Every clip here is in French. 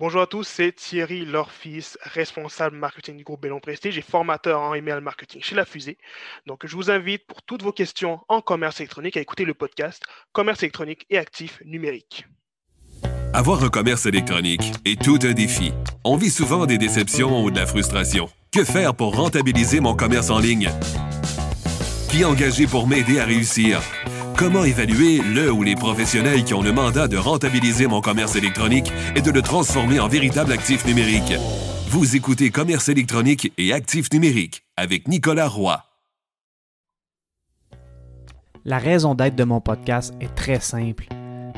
Bonjour à tous, c'est Thierry Lorfils, responsable marketing du groupe Bellon Prestige et formateur en email marketing chez La Fusée. Donc, je vous invite pour toutes vos questions en commerce électronique à écouter le podcast Commerce électronique et actifs numériques. Avoir un commerce électronique est tout un défi. On vit souvent des déceptions ou de la frustration. Que faire pour rentabiliser mon commerce en ligne? Qui engager pour m'aider à réussir? Comment évaluer le ou les professionnels qui ont le mandat de rentabiliser mon commerce électronique et de le transformer en véritable actif numérique? Vous écoutez Commerce électronique et actifs numériques avec Nicolas Roy. La raison d'être de mon podcast est très simple.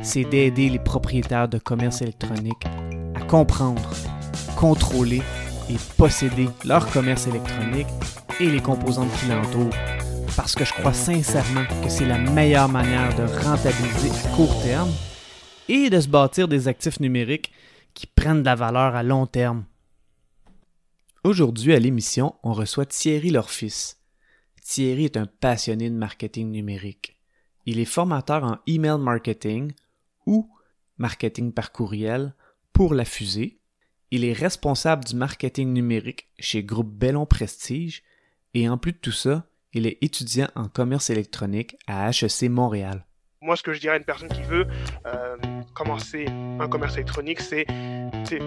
C'est d'aider les propriétaires de commerce électronique à comprendre, contrôler et posséder leur commerce électronique et les composantes qui l'entourent parce que je crois sincèrement que c'est la meilleure manière de rentabiliser à court terme et de se bâtir des actifs numériques qui prennent de la valeur à long terme. Aujourd'hui à l'émission, on reçoit Thierry Lorfils. Thierry est un passionné de marketing numérique. Il est formateur en email marketing ou marketing par courriel pour la fusée. Il est responsable du marketing numérique chez Groupe Bellon Prestige et en plus de tout ça, il est étudiant en commerce électronique à HEC Montréal. Moi, ce que je dirais à une personne qui veut euh, commencer un commerce électronique, c'est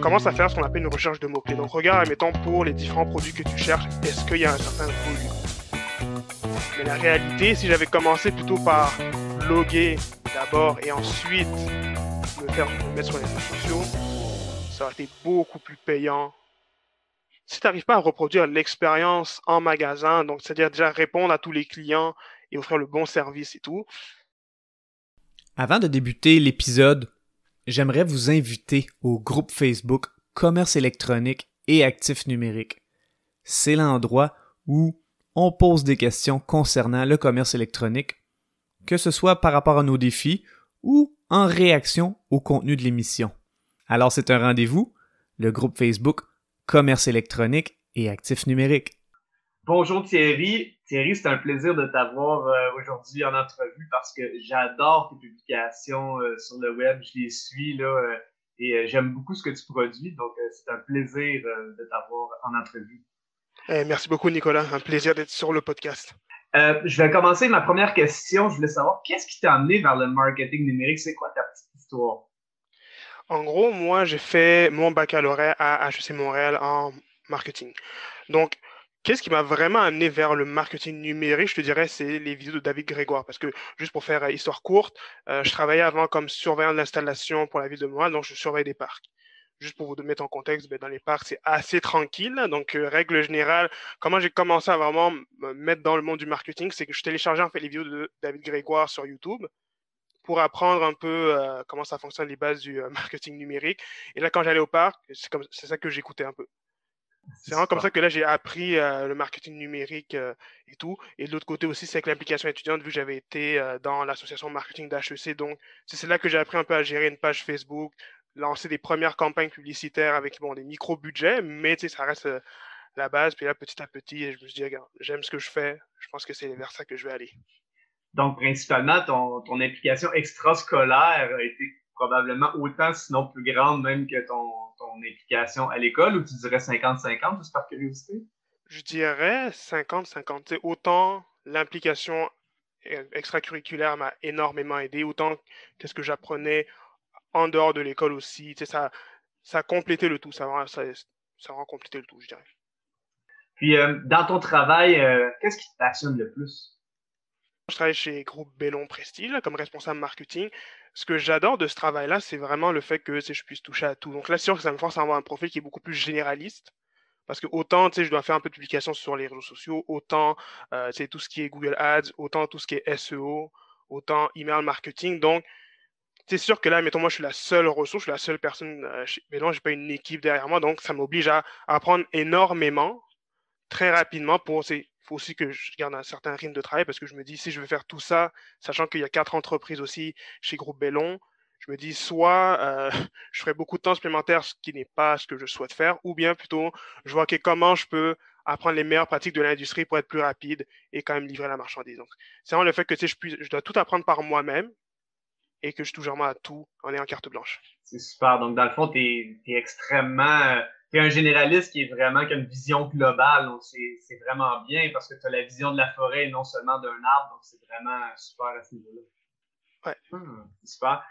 commence à faire ce qu'on appelle une recherche de mots-clés. Donc, regarde, admettons, pour les différents produits que tu cherches, est-ce qu'il y a un certain volume? Mais la réalité, si j'avais commencé plutôt par loguer d'abord et ensuite me faire me mettre sur les réseaux sociaux, ça aurait été beaucoup plus payant si tu n'arrives pas à reproduire l'expérience en magasin, c'est-à-dire déjà répondre à tous les clients et offrir le bon service et tout. Avant de débuter l'épisode, j'aimerais vous inviter au groupe Facebook Commerce électronique et actifs numériques. C'est l'endroit où on pose des questions concernant le commerce électronique, que ce soit par rapport à nos défis ou en réaction au contenu de l'émission. Alors c'est un rendez-vous, le groupe Facebook commerce électronique et actifs numériques. Bonjour Thierry. Thierry, c'est un plaisir de t'avoir euh, aujourd'hui en entrevue parce que j'adore tes publications euh, sur le web. Je les suis là, euh, et j'aime beaucoup ce que tu produis. Donc, c'est un plaisir de t'avoir en entrevue. Eh, merci beaucoup, Nicolas. Un plaisir d'être sur le podcast. je vais commencer ma première question. Je voulais savoir qu'est-ce qui t'a amené vers le marketing numérique? C'est quoi ta petite histoire? En gros, moi, j'ai fait mon baccalauréat à HEC Montréal en marketing. Donc, qu'est-ce qui m'a vraiment amené vers le marketing numérique, je te dirais, c'est les vidéos de David Grégoire. Parce que, juste pour faire histoire courte, euh, je travaillais avant comme surveillant de l'installation pour la ville de Montréal, donc je surveille des parcs. Juste pour vous mettre en contexte, ben, dans les parcs, c'est assez tranquille. Donc, euh, règle générale, comment j'ai commencé à vraiment me mettre dans le monde du marketing, c'est que je téléchargeais en fait les vidéos de David Grégoire sur YouTube pour apprendre un peu euh, comment ça fonctionne les bases du euh, marketing numérique. Et là, quand j'allais au parc, c'est comme c'est ça que j'écoutais un peu. C'est vraiment comme ça que là, j'ai appris euh, le marketing numérique et tout. Et de l'autre côté aussi, c'est avec l'implication étudiante, vu que j'avais été dans l'association marketing d'HEC. Donc, c'est là que j'ai appris un peu à gérer une page Facebook, lancer des premières campagnes publicitaires avec bon, des micro-budgets, mais ça reste la base. Puis là, petit à petit, je me suis dit, regarde, j'aime ce que je fais. Je pense que c'est vers ça que je vais aller. Donc, principalement, ton, ton implication extrascolaire a été probablement autant, sinon plus grande même que ton, ton implication à l'école, ou tu dirais 50-50, juste par curiosité? Je dirais 50-50. Autant l'implication extracurriculaire m'a énormément aidé, autant qu'est-ce que j'apprenais en dehors de l'école aussi. Ça, ça a complété le tout, ça, ça, ça a complété le tout, je dirais. Puis, euh, dans ton travail, euh, qu'est-ce qui te passionne le plus? Je travaille chez Groupe Bellon Prestige comme responsable marketing. Ce que j'adore de ce travail-là, c'est vraiment le fait que je puisse toucher à tout. Donc là, c'est sûr que ça me force à avoir un profil qui est beaucoup plus généraliste. Parce que autant, je dois faire un peu de publication sur les réseaux sociaux, autant, euh, tout ce qui est Google Ads, autant tout ce qui est SEO, autant email marketing. Donc, c'est sûr que là, mettons, moi, je suis la seule ressource, je suis la seule personne euh, chez Bellon, j'ai pas une équipe derrière moi. Donc, ça m'oblige à apprendre énormément, très rapidement pour, il faut aussi que je garde un certain rythme de travail parce que je me dis, si je veux faire tout ça, sachant qu'il y a quatre entreprises aussi chez Groupe Bellon, je me dis soit euh, je ferai beaucoup de temps supplémentaire, ce qui n'est pas ce que je souhaite faire, ou bien plutôt je vois comment je peux apprendre les meilleures pratiques de l'industrie pour être plus rapide et quand même livrer la marchandise. Donc, c'est vraiment le fait que je, dois tout apprendre par moi-même et que je touche vraiment à tout en ayant carte blanche. C'est super. Donc, dans le fond, tu es, extrêmement. Tu es un généraliste qui est vraiment qui a une vision globale. Donc, c'est vraiment bien parce que tu as la vision de la forêt et non seulement d'un arbre. Donc, c'est vraiment super à ce niveau-là. Ouais. Hmm, super.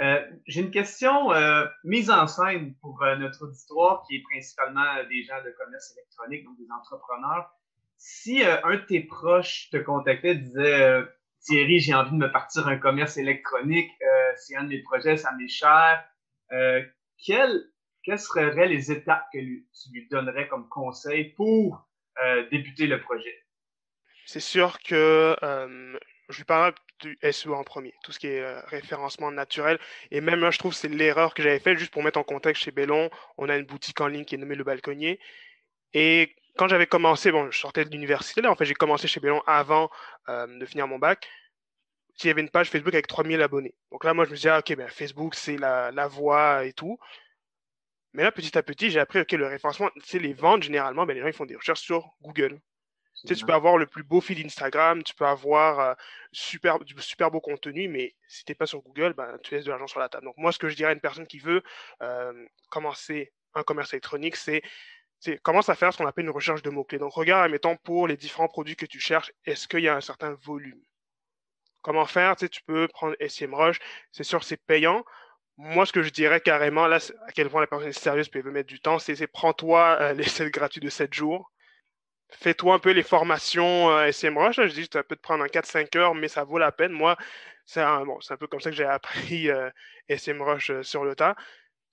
Euh, j'ai une question euh, mise en scène pour euh, notre auditoire qui est principalement des gens de commerce électronique, donc des entrepreneurs. Si un de tes proches te contactait et disait Thierry, j'ai envie de me partir un commerce électronique, c'est un de mes projets, ça m'est cher, quelles, quelles seraient les étapes que tu lui donnerais comme conseil pour débuter le projet? C'est sûr que je lui parlerai du SEO en premier, tout ce qui est euh, référencement naturel. Et même là, je trouve que c'est l'erreur que j'avais faite, juste pour mettre en contexte chez Bellon, on a une boutique en ligne qui est nommée Le Balconnier. Et quand j'avais commencé, bon, je sortais de l'université, là, en fait, j'ai commencé chez Bellon avant euh, de finir mon bac. Il y avait une page Facebook avec 3000 abonnés. Donc là, moi, je me disais, ah, ok, ben, Facebook, c'est la voie et tout. Mais là, petit à petit, j'ai appris, ok, le référencement, c'est les ventes, généralement, ben, les gens, ils font des recherches sur Google. Tu, sais, tu peux avoir le plus beau feed Instagram, tu peux avoir euh, super, du super beau contenu, mais si tu n'es pas sur Google, ben, tu laisses de l'argent sur la table. Donc moi, ce que je dirais à une personne qui veut euh, commencer un commerce électronique, c'est commence à faire ce qu'on appelle une recherche de mots-clés. Donc regarde, mettons, pour les différents produits que tu cherches, est-ce qu'il y a un certain volume? Comment faire? Tu, sais, tu peux prendre SEMrush, c'est sûr, c'est payant. Moi, ce que je dirais carrément, là, à quel point la personne est sérieuse et veut mettre du temps, c'est prends-toi euh, l'essai gratuit de 7 jours fais-toi un peu les formations euh. Je dis, ça peut te prendre en 4-5 heures, mais ça vaut la peine. Moi, c'est un, bon, un peu comme ça que j'ai appris euh, SMrush euh, sur le tas.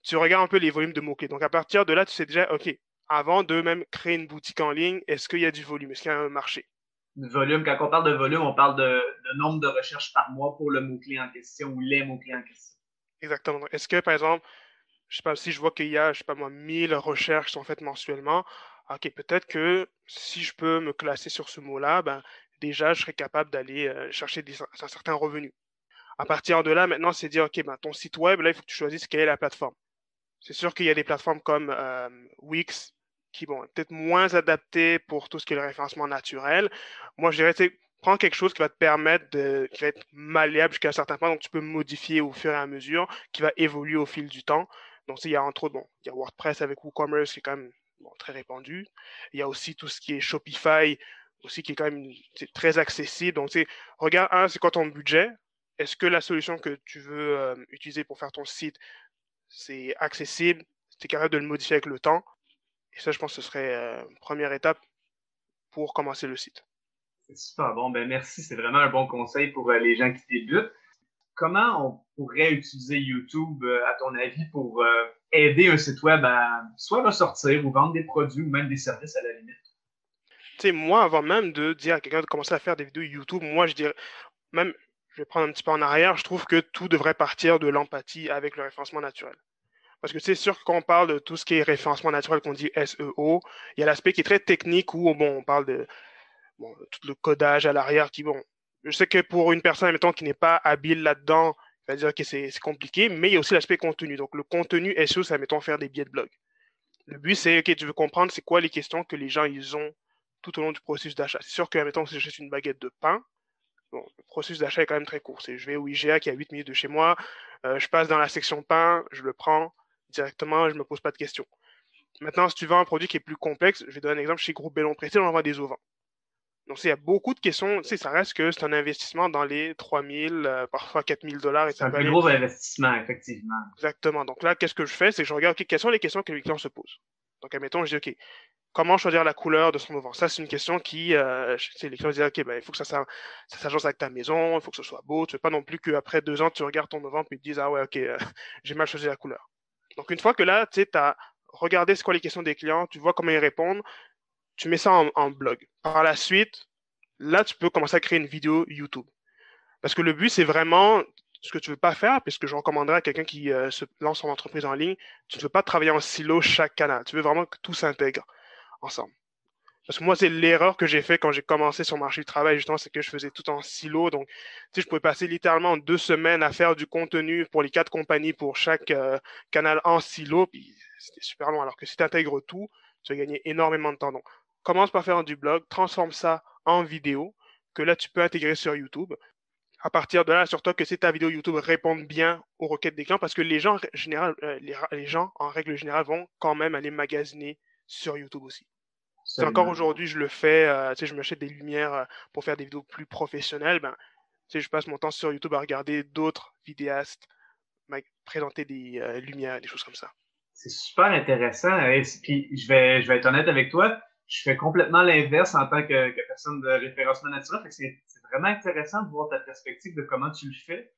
Tu regardes un peu les volumes de mots-clés. Donc, à partir de là, tu sais déjà, OK, avant de même créer une boutique en ligne, est-ce qu'il y a du volume? Est-ce qu'il y a un marché? Volume, quand on parle de volume, on parle de, nombre de recherches par mois pour le mot-clé en question ou les mots-clés en question. Exactement. Est-ce que, par exemple, je sais pas, si je vois qu'il y a, je sais pas moi, 1000 recherches qui sont faites mensuellement, OK, peut-être que si je peux me classer sur ce mot-là, ben, déjà, je serais capable d'aller euh, chercher des, un certain revenu. À partir de là, maintenant, c'est dire, OK, ben, ton site web, là, il faut que tu choisisses quelle est la plateforme. C'est sûr qu'il y a des plateformes comme euh, Wix qui vont peut-être moins adaptées pour tout ce qui est le référencement naturel. Moi, je dirais, prends quelque chose qui va te permettre de, qui va être malléable jusqu'à un certain point, donc tu peux modifier au fur et à mesure, qui va évoluer au fil du temps. Donc, il y a entre autres, bon, il y a WordPress avec WooCommerce qui est quand même très répandu. Il y a aussi tout ce qui est Shopify, aussi qui est quand même très accessible. Donc, regarde, un, c'est quoi ton budget? Est-ce que la solution que tu veux euh, utiliser pour faire ton site, c'est accessible? Tu es capable de le modifier avec le temps? Et ça, je pense que ce serait euh, une première étape pour commencer le site. C'est super bon. Ben, merci. C'est vraiment un bon conseil pour euh, les gens qui débutent. Comment on pourrait utiliser YouTube, à ton avis, pour aider un site web à soit ressortir ou vendre des produits ou même des services à la limite? Tu sais, moi, avant même de dire à quelqu'un de commencer à faire des vidéos YouTube, moi, je dirais, même, je vais prendre un petit peu en arrière, je trouve que tout devrait partir de l'empathie avec le référencement naturel. Parce que c'est sûr que quand on parle de tout ce qui est référencement naturel, qu'on dit SEO, il y a l'aspect qui est très technique où, bon, on parle de tout le codage à l'arrière qui, bon, je sais que pour une personne, mettons, qui n'est pas habile là-dedans, c'est-à-dire que c'est compliqué, mais il y a aussi l'aspect contenu. Donc, le contenu SEO, ça mettons faire des billets de blog. Le but, c'est, OK, tu veux comprendre c'est quoi les questions que les gens, ils ont tout au long du processus d'achat. C'est sûr que, mettons, si j'achète une baguette de pain, bon, le processus d'achat est quand même très court. C'est, je vais au IGA qui est à 8 minutes de chez moi, euh, je passe dans la section pain, je le prends directement, je ne me pose pas de questions. Maintenant, si tu vends un produit qui est plus complexe, je vais donner un exemple chez Groupe Bellon Précis, on envoie des ovins. Donc, il y a beaucoup de questions. Tu sais, ça reste que c'est un investissement dans les 3000, 000, euh, parfois 4000 dollars. C'est un plus gros investissement, effectivement. Exactement. Donc là, qu'est-ce que je fais? C'est que je regarde, OK, quelles sont les questions que les clients se posent? Donc, admettons, je dis, OK, comment choisir la couleur de son mouvement? Ça, c'est une question qui, euh, les clients disent, OK, ben, il faut que ça, ça, s'agence avec ta maison, il faut que ce soit beau. Tu veux pas non plus qu'après deux ans, tu regardes ton mouvement et tu te dises, ah ouais, OK, euh, j'ai mal choisi la couleur. Donc, une fois que là, tu sais, as regardé ce quoi les questions des clients, tu vois comment ils répondent, tu mets ça en blog. Par la suite, là, tu peux commencer à créer une vidéo YouTube. Parce que le but, c'est vraiment ce que tu ne veux pas faire, puisque je recommanderais à quelqu'un qui euh, se lance en entreprise en ligne, tu ne veux pas travailler en silo chaque canal. Tu veux vraiment que tout s'intègre ensemble. Parce que moi, c'est l'erreur que j'ai fait quand j'ai commencé sur le marché du travail, justement, c'est que je faisais tout en silo. Donc, tu sais, je pouvais passer littéralement deux semaines à faire du contenu pour les quatre compagnies pour chaque euh, canal en silo, puis c'était super long. Alors que si tu intègres tout, tu vas gagner énormément de temps. Donc, commence par faire du blog, transforme ça en vidéo, que là, tu peux intégrer sur YouTube. à partir de là, surtout que si ta vidéo YouTube répond bien aux requêtes des clients, parce que les gens, général, euh, les, gens, en règle générale, vont quand même aller magasiner sur YouTube aussi. C'est encore aujourd'hui, je le fais, euh, tu sais, je m'achète des lumières euh, pour faire des vidéos plus professionnelles. Ben, je passe mon temps sur YouTube à regarder d'autres vidéastes présenter des lumières, des choses comme ça. C'est super intéressant. Et puis, je vais, je vais être honnête avec toi, je fais complètement l'inverse en tant que, personne de référencement naturel. C'est vraiment intéressant de voir ta perspective de comment tu le fais.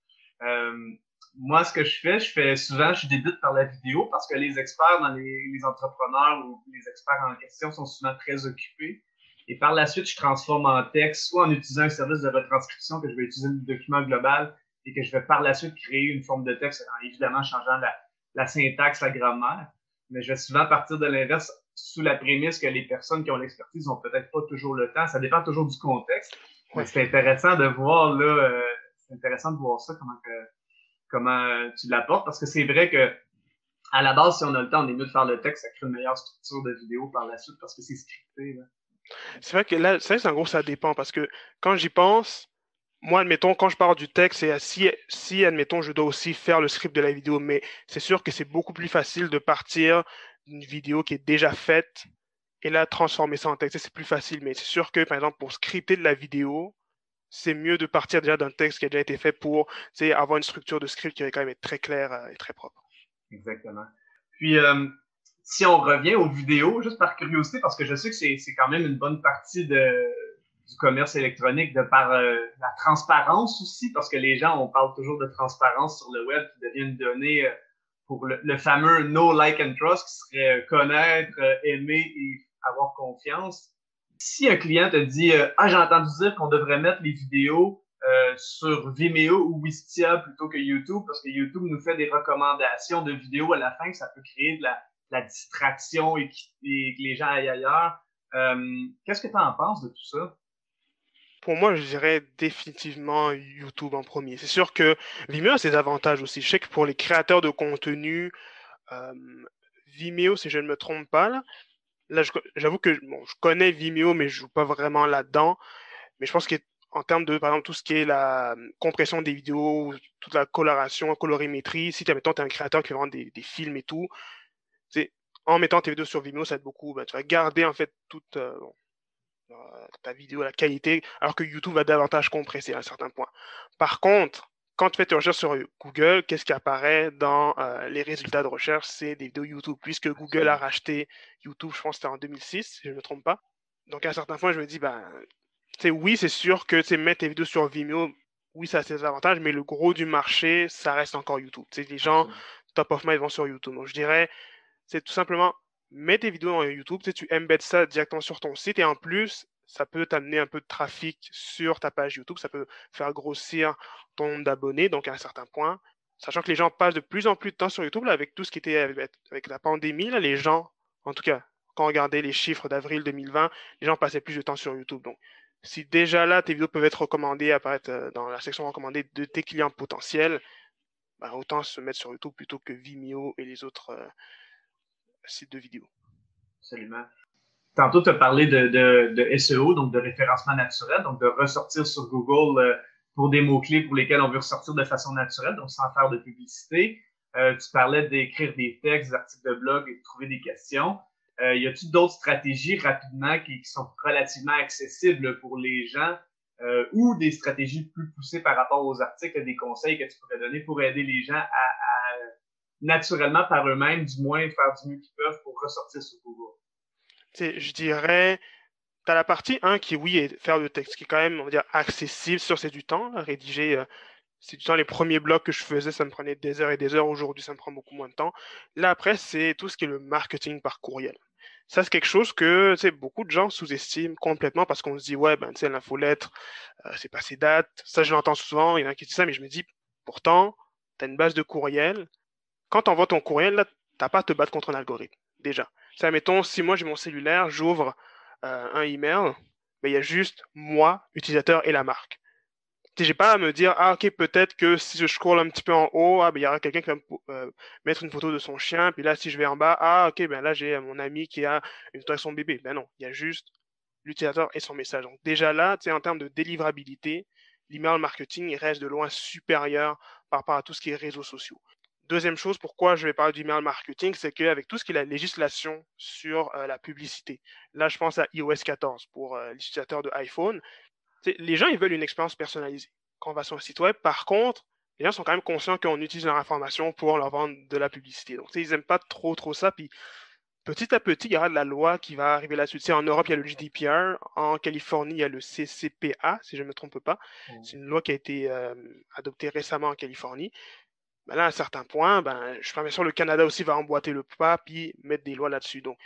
Euh, moi, ce que je fais, je fais souvent, je débute par la vidéo parce que les experts dans les, entrepreneurs ou les experts en question sont souvent très occupés. Et par la suite, je transforme en texte, soit en utilisant un service de retranscription que je vais utiliser le document global et que je vais par la suite créer une forme de texte en évidemment changeant la syntaxe, la grammaire. Mais je vais souvent partir de l'inverse sous la prémisse que les personnes qui ont l'expertise ont peut-être pas toujours le temps. Ça dépend toujours du contexte. C'est intéressant de voir là, euh, c'est intéressant de voir ça comment que, comment tu l'apportes parce que c'est vrai que à la base, si on a le temps, on est mieux de faire le texte, ça crée une meilleure structure de vidéo par la suite parce que c'est scripté. C'est vrai que là, c'est en gros, ça dépend parce que quand j'y pense, moi, admettons, quand je parle du texte, c'est si, si, admettons, je dois aussi faire le script de la vidéo, mais c'est sûr que c'est beaucoup plus facile de partir d'une vidéo qui est déjà faite et là, transformer ça en texte, c'est plus facile. Mais c'est sûr que, par exemple, pour scripter de la vidéo, c'est mieux de partir déjà d'un texte qui a déjà été fait pour avoir une structure de script qui va quand même être très claire euh, et très propre. Exactement. Puis, euh, si on revient aux vidéos, juste par curiosité, parce que je sais que c'est quand même une bonne partie de, du commerce électronique de par euh, la transparence aussi, parce que les gens, on parle toujours de transparence sur le web qui devient une donnée pour le, le, fameux no like and trust qui serait connaître, aimer et avoir confiance. Si un client te dit euh, Ah, j'ai entendu dire qu'on devrait mettre les vidéos euh, sur Vimeo ou Wistia plutôt que YouTube, parce que YouTube nous fait des recommandations de vidéos à la fin, que ça peut créer de la, la distraction et, que les gens aillent ailleurs. Euh, Qu'est-ce que tu en penses de tout ça? Pour moi, je dirais définitivement YouTube en premier. C'est sûr que Vimeo a ses avantages aussi. Je sais que pour les créateurs de contenu, euh, Vimeo, si je ne me trompe pas, là, j'avoue que bon, je connais Vimeo, mais je joue pas vraiment là-dedans. Mais je pense qu'en termes de, par exemple, tout ce qui est la hum, compression des vidéos, toute la coloration, colorimétrie, si tu es un créateur qui vend des, des films et tout, en mettant tes vidéos sur Vimeo, ça être beaucoup. Ben, tu vas garder en fait toute euh, euh, ta vidéo, la qualité, alors que YouTube va davantage compresser à un certain point. Par contre, quand tu fais tes recherches sur Google, qu'est-ce qui apparaît dans euh, les résultats de recherche? C'est des vidéos YouTube, puisque Google a racheté YouTube, je pense que c'était en 2006, si je ne me trompe pas. Donc à un certain point, je me dis, ben, oui, c'est sûr que mettre tes vidéos sur Vimeo, oui, ça a ses avantages, mais le gros du marché, ça reste encore YouTube. les gens, top of mind, vont sur YouTube. Donc je dirais, c'est tout simplement, mets tes vidéos dans YouTube, tu embeds ça directement sur ton site, et en plus, ça peut t'amener un peu de trafic sur ta page YouTube, ça peut faire grossir ton nombre d'abonnés, donc à un certain point, sachant que les gens passent de plus en plus de temps sur YouTube, avec tout ce qui était avec, la pandémie, les gens, en tout cas, quand on regardait les chiffres d'avril 2020, les gens passaient plus de temps sur YouTube. Donc, si déjà là, tes vidéos peuvent être recommandées, apparaître euh, dans la section recommandée de tes clients potentiels, bah, autant se mettre sur YouTube plutôt que Vimeo et les autres euh, sites de vidéos. Absolument. Tantôt, tu as parlé de, SEO, donc de référencement naturel, donc de ressortir sur Google euh, pour des mots-clés pour lesquels on veut ressortir de façon naturelle, donc sans faire de publicité. Euh, tu parlais d'écrire des textes, des articles de blog et de trouver des questions. Euh, y a-t-il d'autres stratégies rapidement qui, sont relativement accessibles pour les gens euh, ou des stratégies plus poussées par rapport aux articles, des conseils que tu pourrais donner pour aider les gens à naturellement par eux-mêmes, du moins, faire du mieux qu'ils peuvent pour ressortir sur Google? je dirais, tu as la partie 1 qui, oui, est faire le texte, qui est quand même, on va dire, accessible sur c'est du temps. rédiger, euh, c'est du temps. Les premiers blogs que je faisais, ça me prenait des heures et des heures. Aujourd'hui, ça me prend beaucoup moins de temps. Là, après, c'est tout ce qui est le marketing par courriel. Ça, c'est quelque chose que beaucoup de gens sous-estiment complètement parce qu'on se dit, ouais, ben, tu sais, l'infolettre, euh, c'est pas ses dates. Ça, je l'entends souvent. Il y en a qui disent ça, mais je me dis, pourtant, tu as une base de courriel. Quand tu envoies ton courriel, là, tu pas à te battre contre un algorithme, déjà. Ça, mettons, si moi j'ai mon cellulaire, j'ouvre euh, un email, ben, il y a juste moi, utilisateur et la marque. J'ai pas à me dire, ah ok, peut-être que si je scroll un petit peu en haut, ah, ben, il y aura quelqu'un qui va euh, mettre une photo de son chien, puis là, si je vais en bas, ah ok, ben là, j'ai mon ami qui a une photo de son bébé. Ben non, il y a juste l'utilisateur et son message. Donc déjà là, en termes de délivrabilité, l'email marketing reste de loin supérieur par rapport à tout ce qui est réseaux sociaux. Deuxième chose, pourquoi je vais parler du email marketing, c'est qu'avec tout ce qui est la législation sur euh, la publicité, là je pense à iOS 14 pour euh, l'utilisateur de iPhone, les gens ils veulent une expérience personnalisée quand on va sur un site web. Par contre, les gens sont quand même conscients qu'on utilise leur information pour leur vendre de la publicité. Donc ils n'aiment pas trop trop ça. Puis petit à petit, il y aura de la loi qui va arriver là-dessus. en Europe, il y a le GDPR. En Californie, il y a le CCPA, si je ne me trompe pas. Mmh. C'est une loi qui a été euh, adoptée récemment en Californie. Ben là, à un certain point, ben, je suis bien sûr le Canada aussi va emboîter le pas puis mettre des lois là-dessus. Donc,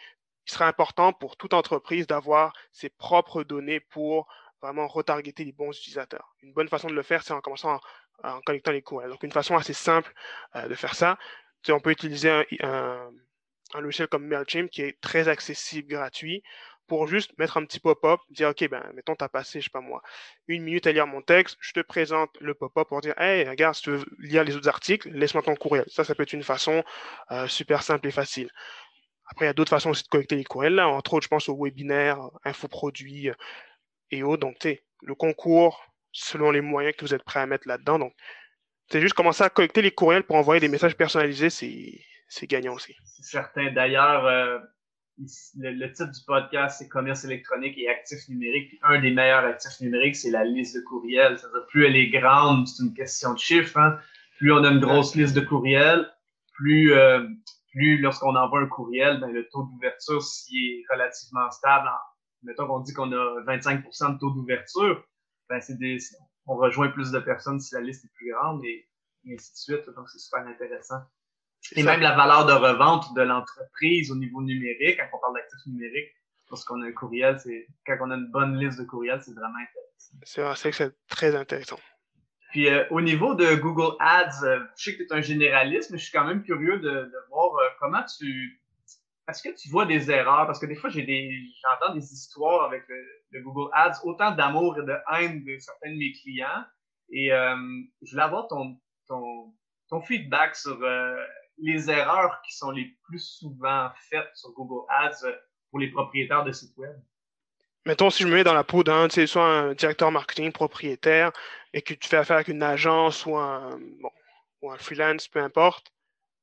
il sera important pour toute entreprise d'avoir ses propres données pour vraiment retargeter les bons utilisateurs. Une bonne façon de le faire, c'est en commençant en, connectant les courriels. Donc, une façon assez simple euh, de faire ça, on peut utiliser un, logiciel comme MailChimp qui est très accessible, gratuit, pour juste mettre un petit pop-up, dire, OK, ben, mettons, tu as passé, je sais pas moi, une minute à lire mon texte, je te présente le pop-up pour dire, hey, regarde, si tu veux lire les autres articles, laisse-moi ton courriel. Ça, ça peut être une façon euh, super simple et facile. Après, il y a d'autres façons aussi de collecter les courriels. Entre autres, je pense aux webinaires, infoproduits euh, et autres. Donc, tu le concours, selon les moyens que vous êtes prêts à mettre là-dedans. Donc, c'est juste commencer à collecter les courriels pour envoyer des messages personnalisés, c'est gagnant aussi. C'est certain. D'ailleurs, euh, le, titre du podcast, c'est commerce électronique et actifs numériques. un des meilleurs actifs numériques, c'est la liste de courriels. C'est-à-dire, plus elle est grande, c'est une question de chiffres. Hein. Plus on a une grosse liste de courriels, plus, euh, plus lorsqu'on envoie un courriel, ben, le taux d'ouverture, s'il est relativement stable, mettons qu'on dit qu'on a 25% de taux d'ouverture, ben, c'est des, on rejoint plus de personnes si la liste est plus grande et, et ainsi de suite. Donc, c'est super intéressant. Et même la valeur de revente de l'entreprise au niveau numérique, quand on parle d'actifs numériques, lorsqu'on a un courriel, c'est quand on a une bonne liste de courriels, c'est vraiment intéressant. C'est vrai, c'est très intéressant. Puis euh, au niveau de Google Ads, euh, je sais que tu es un généraliste, mais je suis quand même curieux de, voir euh, comment tu. Est-ce que tu vois des erreurs? Parce que des fois, j'ai des j'entends des histoires avec le, Google Ads, autant d'amour et de haine de certains de mes clients. Et je voulais avoir ton, ton, ton feedback sur les erreurs qui sont les plus souvent faites sur Google Ads pour les propriétaires de sites web? Mettons, si je me mets dans la peau d'un, tu sais, soit un directeur marketing propriétaire et que tu fais affaire avec une agence ou un, bon, ou un freelance, peu importe,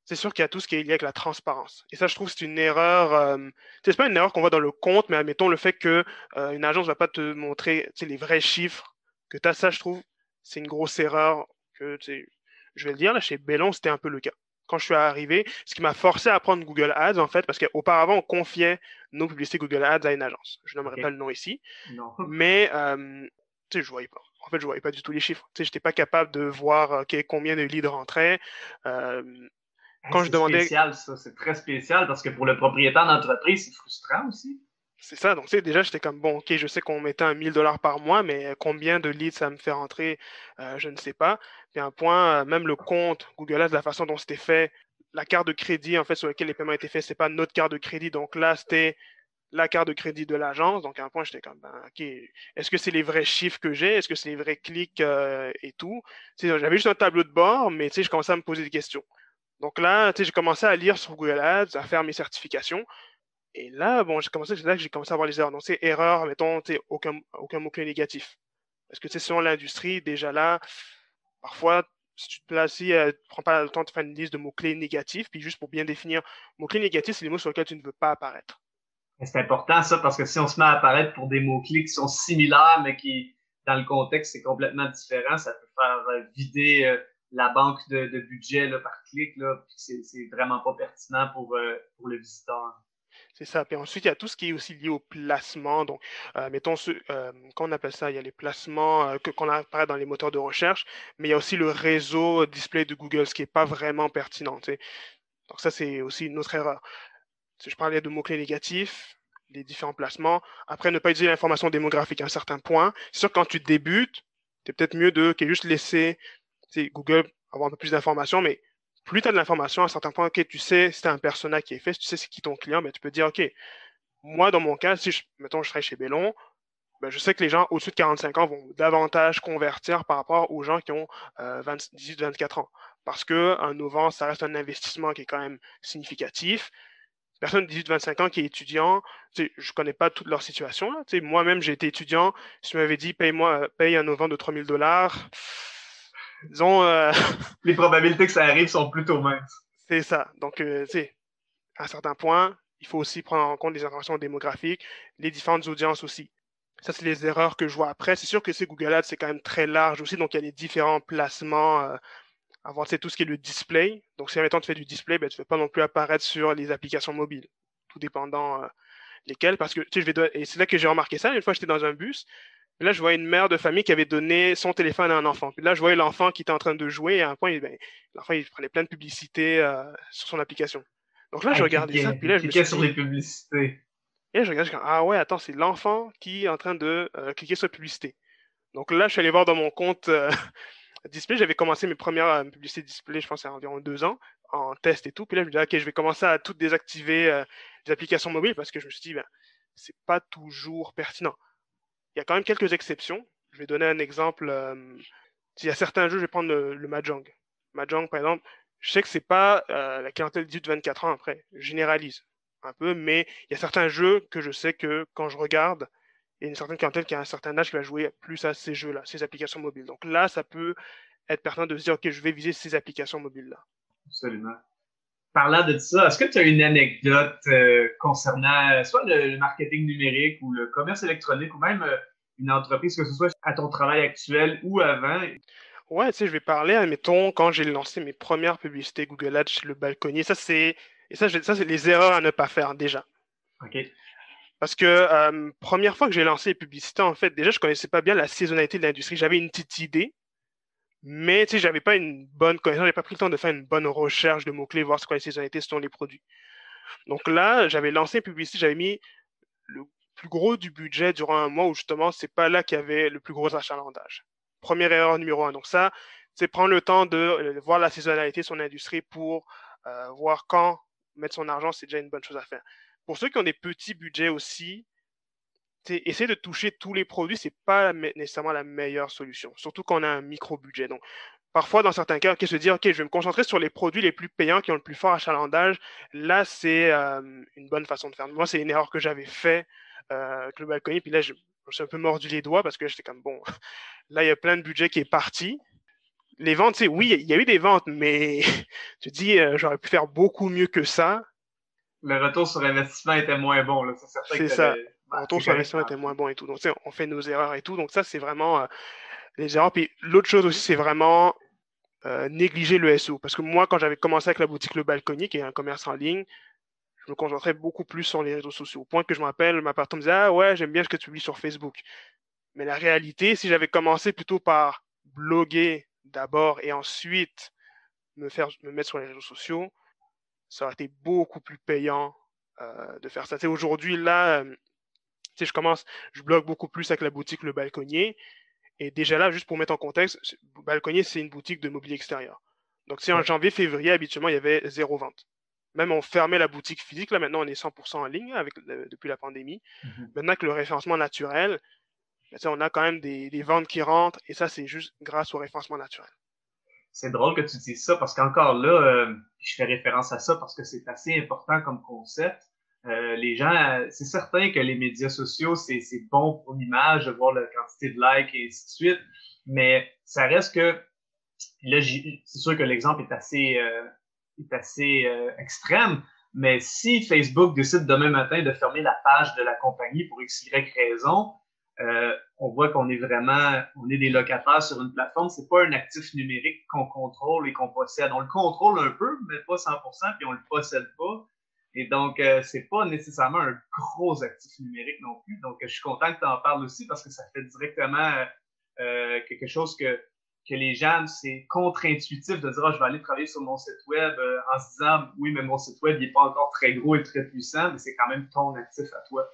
c'est sûr qu'il y a tout ce qui est lié avec la transparence. Et ça, je trouve c'est une erreur. Euh, c'est pas une erreur qu'on voit dans le compte, mais admettons le fait qu'une euh, agence ne va pas te montrer les vrais chiffres, que tu as ça, je trouve, c'est une grosse erreur. Que, je vais le dire, là, chez Bellon, c'était un peu le cas quand je suis arrivé, ce qui m'a forcé à prendre Google Ads, en fait, parce qu'auparavant, on confiait nos publicités Google Ads à une agence. Je n'aimerais pas le nom ici. Mais, euh, tu sais, je voyais pas. En fait, je voyais pas du tout les chiffres. Tu sais, j'étais pas capable de voir combien de leads rentraient. Euh, quand je demandais. C'est spécial, ça. C'est très spécial parce que pour le propriétaire d'entreprise, c'est frustrant aussi. C'est ça. Donc, déjà, j'étais comme, bon, OK, je sais qu'on mettait un 1000 dollars par mois, mais combien de leads ça me fait rentrer, euh, je ne sais pas. Puis, un point, euh, même le compte Google Ads, la façon dont c'était fait, la carte de crédit, en fait, sur laquelle les paiements étaient faits, c'est pas notre carte de crédit. Donc là, c'était la carte de crédit de l'agence. Donc, à un point, j'étais comme, ben, OK, est-ce que c'est les vrais chiffres que j'ai? Est-ce que c'est les vrais clics euh, et tout? J'avais juste un tableau de bord, mais je commençais à me poser des questions. Donc là, j'ai commencé à lire sur Google Ads, à faire mes certifications. Et là, bon, j'ai commencé, c'est là que j'ai commencé à voir les erreurs. Donc, c'est erreur, mettons, aucun, aucun mot-clé négatif. Parce que, c'est selon l'industrie, déjà là, parfois, si tu te places ici, euh, prends pas le temps de faire une liste de mots-clés négatifs, puis juste pour bien définir, mots-clés négatifs, c'est les mots sur lesquels tu ne veux pas apparaître. C'est important, ça, parce que si on se met à apparaître pour des mots-clés qui sont similaires, mais qui, dans le contexte, c'est complètement différent, ça peut faire euh, vider euh, la banque de, budget par clic, là, c'est vraiment pas pertinent pour, pour le visiteur. C'est ça. Puis ensuite, il y a tout ce qui est aussi lié au placement. Donc, euh, mettons, ce, euh, on appelle ça, il y a les placements euh, qu'on apparaît dans les moteurs de recherche, mais il y a aussi le réseau display de Google, ce qui n'est pas vraiment pertinent. Donc, ça, c'est aussi une autre erreur. Si je parlais de mots-clés négatifs, les différents placements. Après, ne pas utiliser l'information démographique à un certain point. C'est sûr quand tu débutes, c'est peut-être mieux de juste laisser Google avoir un peu plus d'informations, mais plus tu as de l'information, à un certain point, OK, tu sais c'est un persona qui est fait, tu sais c'est qui ton client, ben, tu peux dire, OK, moi, dans mon cas, si je, mettons, je travaille chez Bellon, ben, je sais que les gens au-dessus de 45 ans vont davantage convertir par rapport aux gens qui ont 18-24 euh, ans. Parce qu'un novembre, ça reste un investissement qui est quand même significatif. personne de 18-25 ans qui est étudiant, je connais pas toute leur situation. Moi-même, j'ai été étudiant. Si tu m'avais dit, paye-moi, paye un novembre de 3000 dollars, disons. Euh, Les probabilités que ça arrive sont plutôt minces. C'est ça. Donc, euh, tu sais, à un certain point, il faut aussi prendre en compte les informations démographiques, les différentes audiences aussi. Ça, c'est les erreurs que je vois après. C'est sûr que c'est Google Ads, c'est quand même très large aussi. Donc, il y a les différents placements. Euh, avoir tout ce qui est le display. Donc, si maintenant tu fais du display, ben, tu ne veux pas non plus apparaître sur les applications mobiles, tout dépendant euh, lesquelles. Parce que, tu sais, je vais et c'est là que j'ai remarqué ça. Une fois, j'étais dans un bus. Et là, je voyais une mère de famille qui avait donné son téléphone à un enfant. Puis là, je voyais l'enfant qui était en train de jouer. Et à un point, ben, l'enfant, il prenait plein de publicités euh, sur son application. Donc là, je regardais ça. Puis là, je me suis sur les publicités. Et là, je regardais, ah ouais, attends, c'est l'enfant qui est en train de euh, cliquer sur la publicité. Donc là, je suis allé voir dans mon compte display, j'avais commencé mes premières euh, publicités display, je pense, il y a environ deux ans, en test et tout. Puis là, je me disais, OK, je vais commencer à tout désactiver euh, les applications mobiles parce que je me suis dit, ben, c'est pas toujours pertinent. Il y a quand même quelques exceptions. Je vais donner un exemple. Euh, il y a certains jeux, je vais prendre le, Mahjong. Mahjong, par exemple, je sais que c'est pas la clientèle 18-24 ans après. Je généralise un peu, mais il y a certains jeux que je sais que quand je regarde, et une certaine clientèle qui a un certain âge qui va jouer plus à ces jeux-là, ces applications mobiles. Donc là, ça peut être pertinent de se dire, OK, je vais viser ces applications mobiles-là. Absolument. Parlant de ça, est-ce que tu as une anecdote euh, concernant euh, soit le, marketing numérique ou le commerce électronique ou même euh, une entreprise, que ce soit à ton travail actuel ou avant? Ouais, tu sais, je vais parler, admettons, quand j'ai lancé mes premières publicités Google Ads chez le balconnier. Ça, c'est, et ça, ça c'est les erreurs à ne pas faire déjà. OK. Parce que euh, première fois que j'ai lancé les publicités, en fait, déjà, je connaissais pas bien la saisonnalité de l'industrie. J'avais une petite idée, mais tu sais, j'avais pas une bonne connaissance, j'avais pas pris le temps de faire une bonne recherche de mots-clés, voir ce qu'est la saisonnalité selon les produits. Donc là, j'avais lancé une publicité, j'avais mis plus gros du budget durant un mois où justement, c'est pas là qu'il y avait le plus gros achalandage. Première erreur numéro un. Donc ça, c'est prendre le temps de euh, voir la saisonnalité de son industrie pour euh, voir quand mettre son argent, c'est déjà une bonne chose à faire. Pour ceux qui ont des petits budgets aussi, essayer de toucher tous les produits, c'est pas nécessairement la meilleure solution, surtout quand on a un micro budget. Donc, parfois, dans certains cas, se dire, OK, je vais me concentrer sur les produits les plus payants qui ont le plus fort achalandage, là, c'est une bonne façon de faire. Moi, c'est une erreur que j'avais fait euh, le balconier, puis là, je, me suis un peu mordu les doigts parce que j'étais comme, bon, là, il y a plein de budget qui est parti. Les ventes, tu oui, il y a eu des ventes, mais tu dis, euh, j'aurais pu faire beaucoup mieux que ça le retour sur investissement était moins bon. C'est ça. Le retour sur investissement était moins bon et tout. Donc, on fait nos erreurs et tout. Donc, ça, c'est vraiment euh, les erreurs. Puis, l'autre chose aussi, c'est vraiment euh, négliger le SEO. Parce que moi, quand j'avais commencé avec la boutique Le Balconier, qui est un commerce en ligne, je me concentrais beaucoup plus sur les réseaux sociaux. Au point que je me rappelle, ma patronne me disait Ah ouais, j'aime bien ce que tu publies sur Facebook. Mais la réalité, si j'avais commencé plutôt par bloguer d'abord et ensuite me, faire, me mettre sur les réseaux sociaux, ça aurait été beaucoup plus payant euh, de faire ça. Aujourd'hui, là, euh, je commence, je blogue beaucoup plus avec la boutique Le Balconnier. Et déjà là, juste pour mettre en contexte, Le Balconnier, c'est une boutique de mobilier extérieur. Donc, si en janvier, février, habituellement, il y avait zéro vente. Même on fermait la boutique physique, là maintenant on est 100% en ligne avec, depuis la pandémie. Mhm. Maintenant que le référencement naturel, ben, on a quand même des, des, ventes qui rentrent et ça c'est juste grâce au référencement naturel c'est drôle que tu dises ça parce qu'encore là, euh, je fais référence à ça parce que c'est assez important comme concept. Euh, les gens, c'est certain que les médias sociaux, c'est bon pour l'image, de voir la quantité de likes et ainsi de suite, mais ça reste que, là, c'est sûr que l'exemple est assez, euh, est assez extrême, mais si Facebook décide demain matin de fermer la page de la compagnie pour x, raison, euh, on voit qu'on est vraiment, on est des locataires sur une plateforme. C'est pas un actif numérique qu'on contrôle et qu'on possède. On le contrôle un peu, mais pas 100%, puis on le possède pas. Et donc, euh, c'est pas nécessairement un gros actif numérique non plus. Donc, je suis content que tu en parles aussi parce que ça fait directement euh, quelque chose que, que les gens, c'est contre-intuitif de dire ah, je vais aller travailler sur mon site web en se disant oui, mais mon site web n'est pas encore très gros et très puissant, mais c'est quand même ton actif à toi.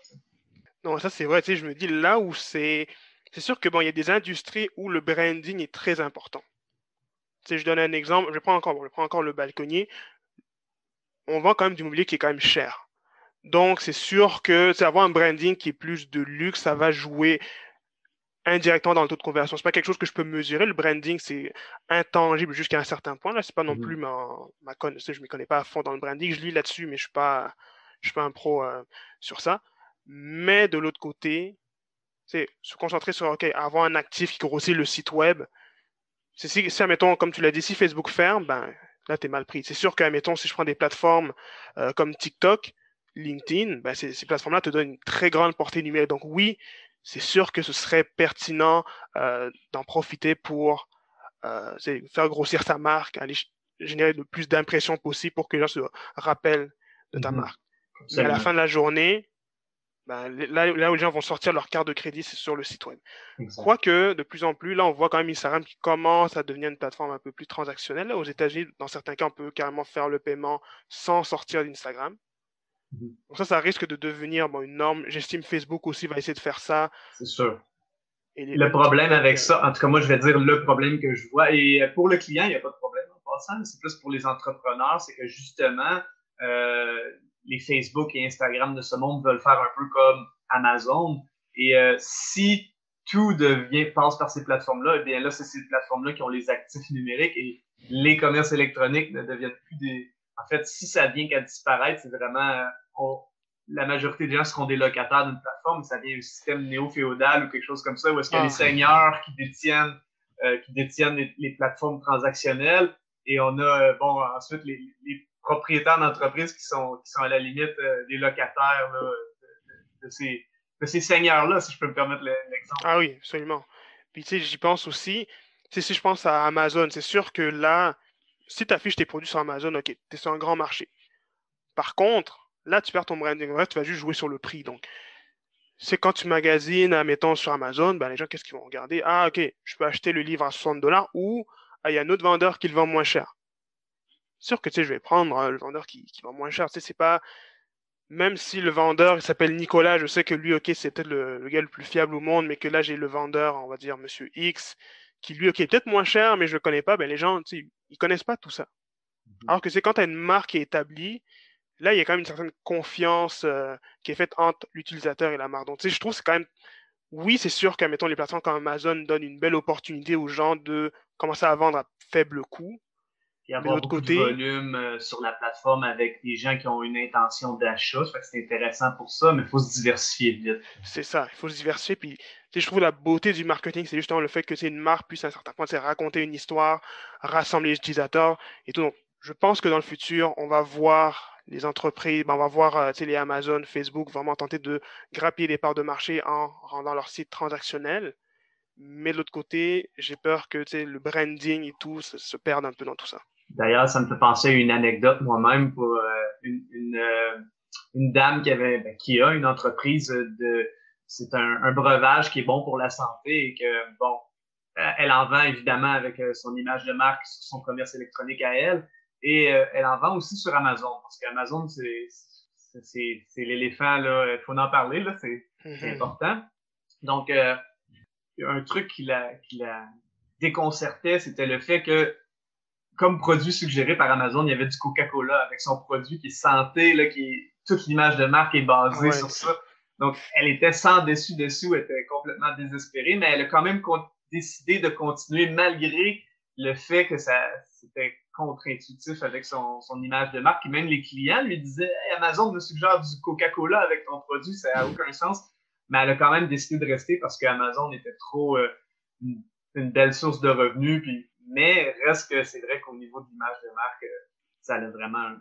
Non, ça c'est vrai, tu sais, je me dis là où c'est. C'est sûr que bon, il y a des industries où le branding est très important. Tu sais, je donne un exemple, je prends encore, je prends encore le balconnier. On vend quand même du mobilier qui est quand même cher. Donc, c'est sûr que avoir un branding qui est plus de luxe, ça va jouer indirectement dans le taux de conversion. C'est pas quelque chose que je peux mesurer. Le branding, c'est intangible jusqu'à un certain point. Là, c'est pas non mmh plus ma, ma je m'y connais pas à fond dans le branding. Je lis là-dessus, mais je suis pas, je suis pas un pro sur ça. Mais de l'autre côté, c'est se concentrer sur, OK, avoir un actif qui grossit le site web. C'est si, si, admettons, comme tu l'as dit, si Facebook ferme, ben, là, tu es mal pris. C'est sûr qu'admettons, si je prends des plateformes euh, comme TikTok, LinkedIn, ben, ces, ces plateformes-là te donnent une très grande portée numérique. Donc oui, c'est sûr que ce serait pertinent euh, d'en profiter pour euh, faire grossir ta marque, aller générer le plus d'impressions possible pour que les gens se rappellent de ta mm-hmm. marque. Mais à la fin de la journée, ben, là, là, où les gens vont sortir leur carte de crédit, c'est sur le site web. Quoique, de plus en plus, là, on voit quand même Instagram qui commence à devenir une plateforme un peu plus transactionnelle. Là, aux États-Unis, dans certains cas, on peut carrément faire le paiement sans sortir d'Instagram. Mhm. Donc ça, ça risque de devenir bon, une norme. J'estime Facebook aussi va essayer de faire ça. C'est sûr. Et le problème avec ça, en tout cas, moi, je vais dire le problème que je vois. Et euh, pour le client, il n'y a pas de problème en passant. C'est plus pour les entrepreneurs, c'est que justement, euh, les Facebook et Instagram de ce monde veulent faire un peu comme Amazon. Et euh, si tout devient passe par ces plateformes-là, eh bien là, c'est ces plateformes-là qui ont les actifs numériques et les commerces électroniques ne deviennent plus des. En fait, si ça vient qu'à disparaître, c'est vraiment euh, la majorité des gens seront des locataires d'une plateforme, ça devient un système néo-féodal ou quelque chose comme ça, où est-ce qu'il y a ah. seigneurs qui détiennent euh, qui détiennent les, plateformes transactionnelles et on a bon ensuite les, les propriétaires d'entreprises qui sont, qui sont à la limite euh, des locataires de, ces, de ces seigneurs-là, si je peux me permettre l'exemple. Ah oui, absolument. Puis tu sais, j'y pense aussi. Tu sais, si je pense à Amazon, c'est sûr que là, si tu affiches tes produits sur Amazon, ok, tu es sur un grand marché. Par contre, là, tu perds ton branding. Là, tu vas juste jouer sur le prix. Donc, c'est quand tu magasines, mettons, sur Amazon, ben, les gens, qu'est-ce qu'ils vont regarder? Ah, ok, je peux acheter le livre à 60 dollars ou ah, il y a un autre vendeur qui le vend moins cher sûr que tu sais, je vais prendre euh, le vendeur qui, vend moins cher. C'est pas. Même si le vendeur s'appelle Nicolas, je sais que lui, ok, c'est peut-être le, gars le plus fiable au monde, mais que là, j'ai le vendeur, on va dire, monsieur X, qui lui, ok, peut-être moins cher, mais je le connais pas, ben les gens, tu sais, ils connaissent pas tout ça. Mmh Alors que c'est quand tu as une marque qui est établie, là, il y a quand même une certaine confiance euh, qui est faite entre l'utilisateur et la marque. Donc, tu sais, je trouve que c'est quand même. Oui, c'est sûr que, mettons, les plateformes comme Amazon donnent une belle opportunité aux gens de commencer à vendre à faible coût. Il y avoir beaucoup côté, de volume euh, sur la plateforme avec des gens qui ont une intention d'achat. c'est intéressant pour ça, mais il faut se diversifier vite. C'est ça, il faut se diversifier. Puis, je trouve la beauté du marketing, c'est justement le fait que c'est une marque puisse à un certain point raconter une histoire, rassembler les utilisateurs et tout. Donc, je pense que dans le futur, on va voir les entreprises, ben, on va voir euh, les Amazon, Facebook vraiment tenter de grappiller des parts de marché en rendant leur site transactionnel. Mais de l'autre côté, j'ai peur que le branding et tout se, se perde un peu dans tout ça. D'ailleurs, ça me fait penser à une anecdote moi-même pour euh, une, une, euh, une, dame qui avait ben, qui a une entreprise de c'est un, un, breuvage qui est bon pour la santé et que bon euh, elle en vend évidemment avec son image de marque sur son commerce électronique à elle et elle en vend aussi sur Amazon parce qu'Amazon c'est c'est l'éléphant là il faut en parler là c'est mm-hmm. important donc un truc qui la qui la déconcertait c'était le fait que comme produit suggéré par Amazon, il y avait du Coca-Cola avec son produit qui est santé, là, qui toute l'image de marque est basée sur ça. Donc, elle était sans dessus-dessous, elle était complètement désespérée, mais elle a quand même décidé de continuer malgré le fait que ça c'était contre-intuitif avec son, son, image de marque. Et même les clients lui disaient Amazon me suggère du Coca-Cola avec ton produit, ça n'a aucun sens. Mais elle a quand même décidé de rester parce qu'Amazon était trop euh, une, une, belle source de revenus. Puis mais reste que c'est vrai qu'au niveau de l'image de marque, euh, ça a vraiment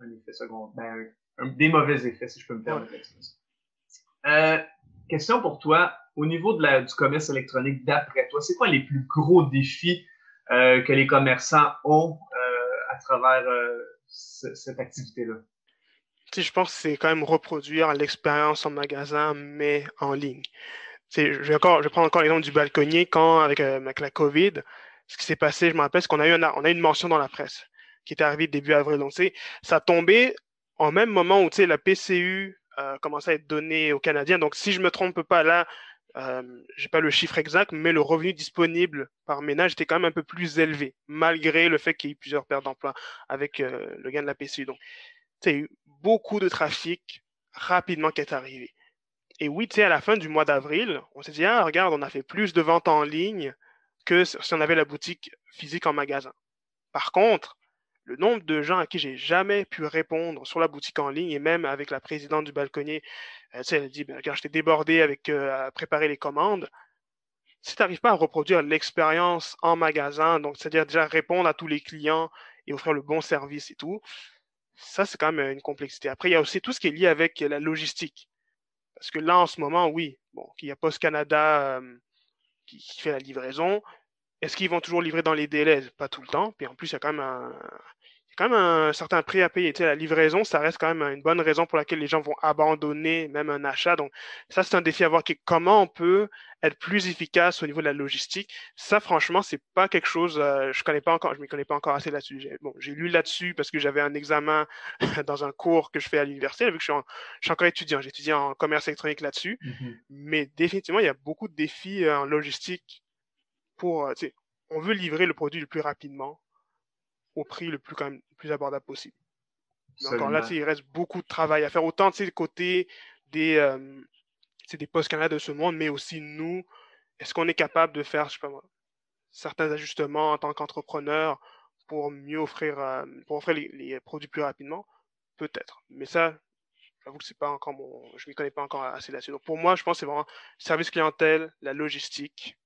un, effet secondaire, ben, des mauvais effets, si je peux me permettre. Euh, question pour toi. Au niveau de la, du commerce électronique, d'après toi, c'est quoi les plus gros défis euh, que les commerçants ont euh, à travers cette activité-là? je pense que c'est quand même reproduire l'expérience en magasin, mais en ligne. je vais, encore, je prendre encore l'exemple du balconnier. Quand, avec, avec la COVID, ce qui s'est passé, je me rappelle, c'est qu'on a eu on a une mention dans la presse qui était arrivée début avril. Donc, ça a tombé en même moment où la PCU euh, commençait à être donnée aux Canadiens. Donc, si je ne me trompe pas là, euh, j'ai pas le chiffre exact, mais le revenu disponible par ménage était quand même un peu plus élevé, malgré le fait qu'il y ait eu plusieurs pertes d'emploi avec euh, le gain de la PCU. Donc, il y a eu beaucoup de trafic rapidement qui est arrivé. Et oui, tu sais, à la fin du mois d'avril, on s'est dit, ah, regarde, on a fait plus de ventes en ligne que si on avait la boutique physique en magasin. Par contre, le nombre de gens à qui j'ai jamais pu répondre sur la boutique en ligne et même avec la présidente du balconnier, euh, elle dit, ben, quand j'étais débordé avec euh, à préparer les commandes, si tu n'arrives pas à reproduire l'expérience en magasin, donc c'est-à-dire déjà répondre à tous les clients et offrir le bon service et tout, ça c'est quand même une complexité. Après, il y a aussi tout ce qui est lié avec la logistique. Parce que là, en ce moment, oui, bon, il y a Post Canada euh, qui, fait la livraison. Est-ce qu'ils vont toujours livrer dans les délais? Pas tout le temps. Puis en plus, il y a quand même un, quand même un certain prix à payer. Tu sais, la livraison, ça reste quand même une bonne raison pour laquelle les gens vont abandonner même un achat. Donc, ça, c'est un défi à voir. Comment on peut être plus efficace au niveau de la logistique Ça, franchement, c'est pas quelque chose. Euh, je connais pas encore. Je m'y connais pas encore assez là-dessus. Bon, j'ai lu là-dessus parce que j'avais un examen dans un cours que je fais à l'université. Vu que je suis, je suis encore étudiant, j'étudie en commerce électronique là-dessus. Mm-hmm. Mais définitivement, il y a beaucoup de défis euh, en logistique pour. Euh, tu sais, on veut livrer le produit le plus rapidement au prix le plus, quand même, plus abordable possible. Mais encore là, il reste beaucoup de travail à faire, autant de côté des, euh, des postes Canada de ce monde, mais aussi nous, est-ce qu'on est capable de faire, je sais pas moi, certains ajustements en tant qu'entrepreneur pour mieux offrir, euh, pour offrir les, produits plus rapidement? Peut-être. Mais ça, j'avoue que c'est pas encore mon, je m'y connais pas encore assez là-dessus. Donc pour moi, je pense que c'est vraiment service clientèle, la logistique,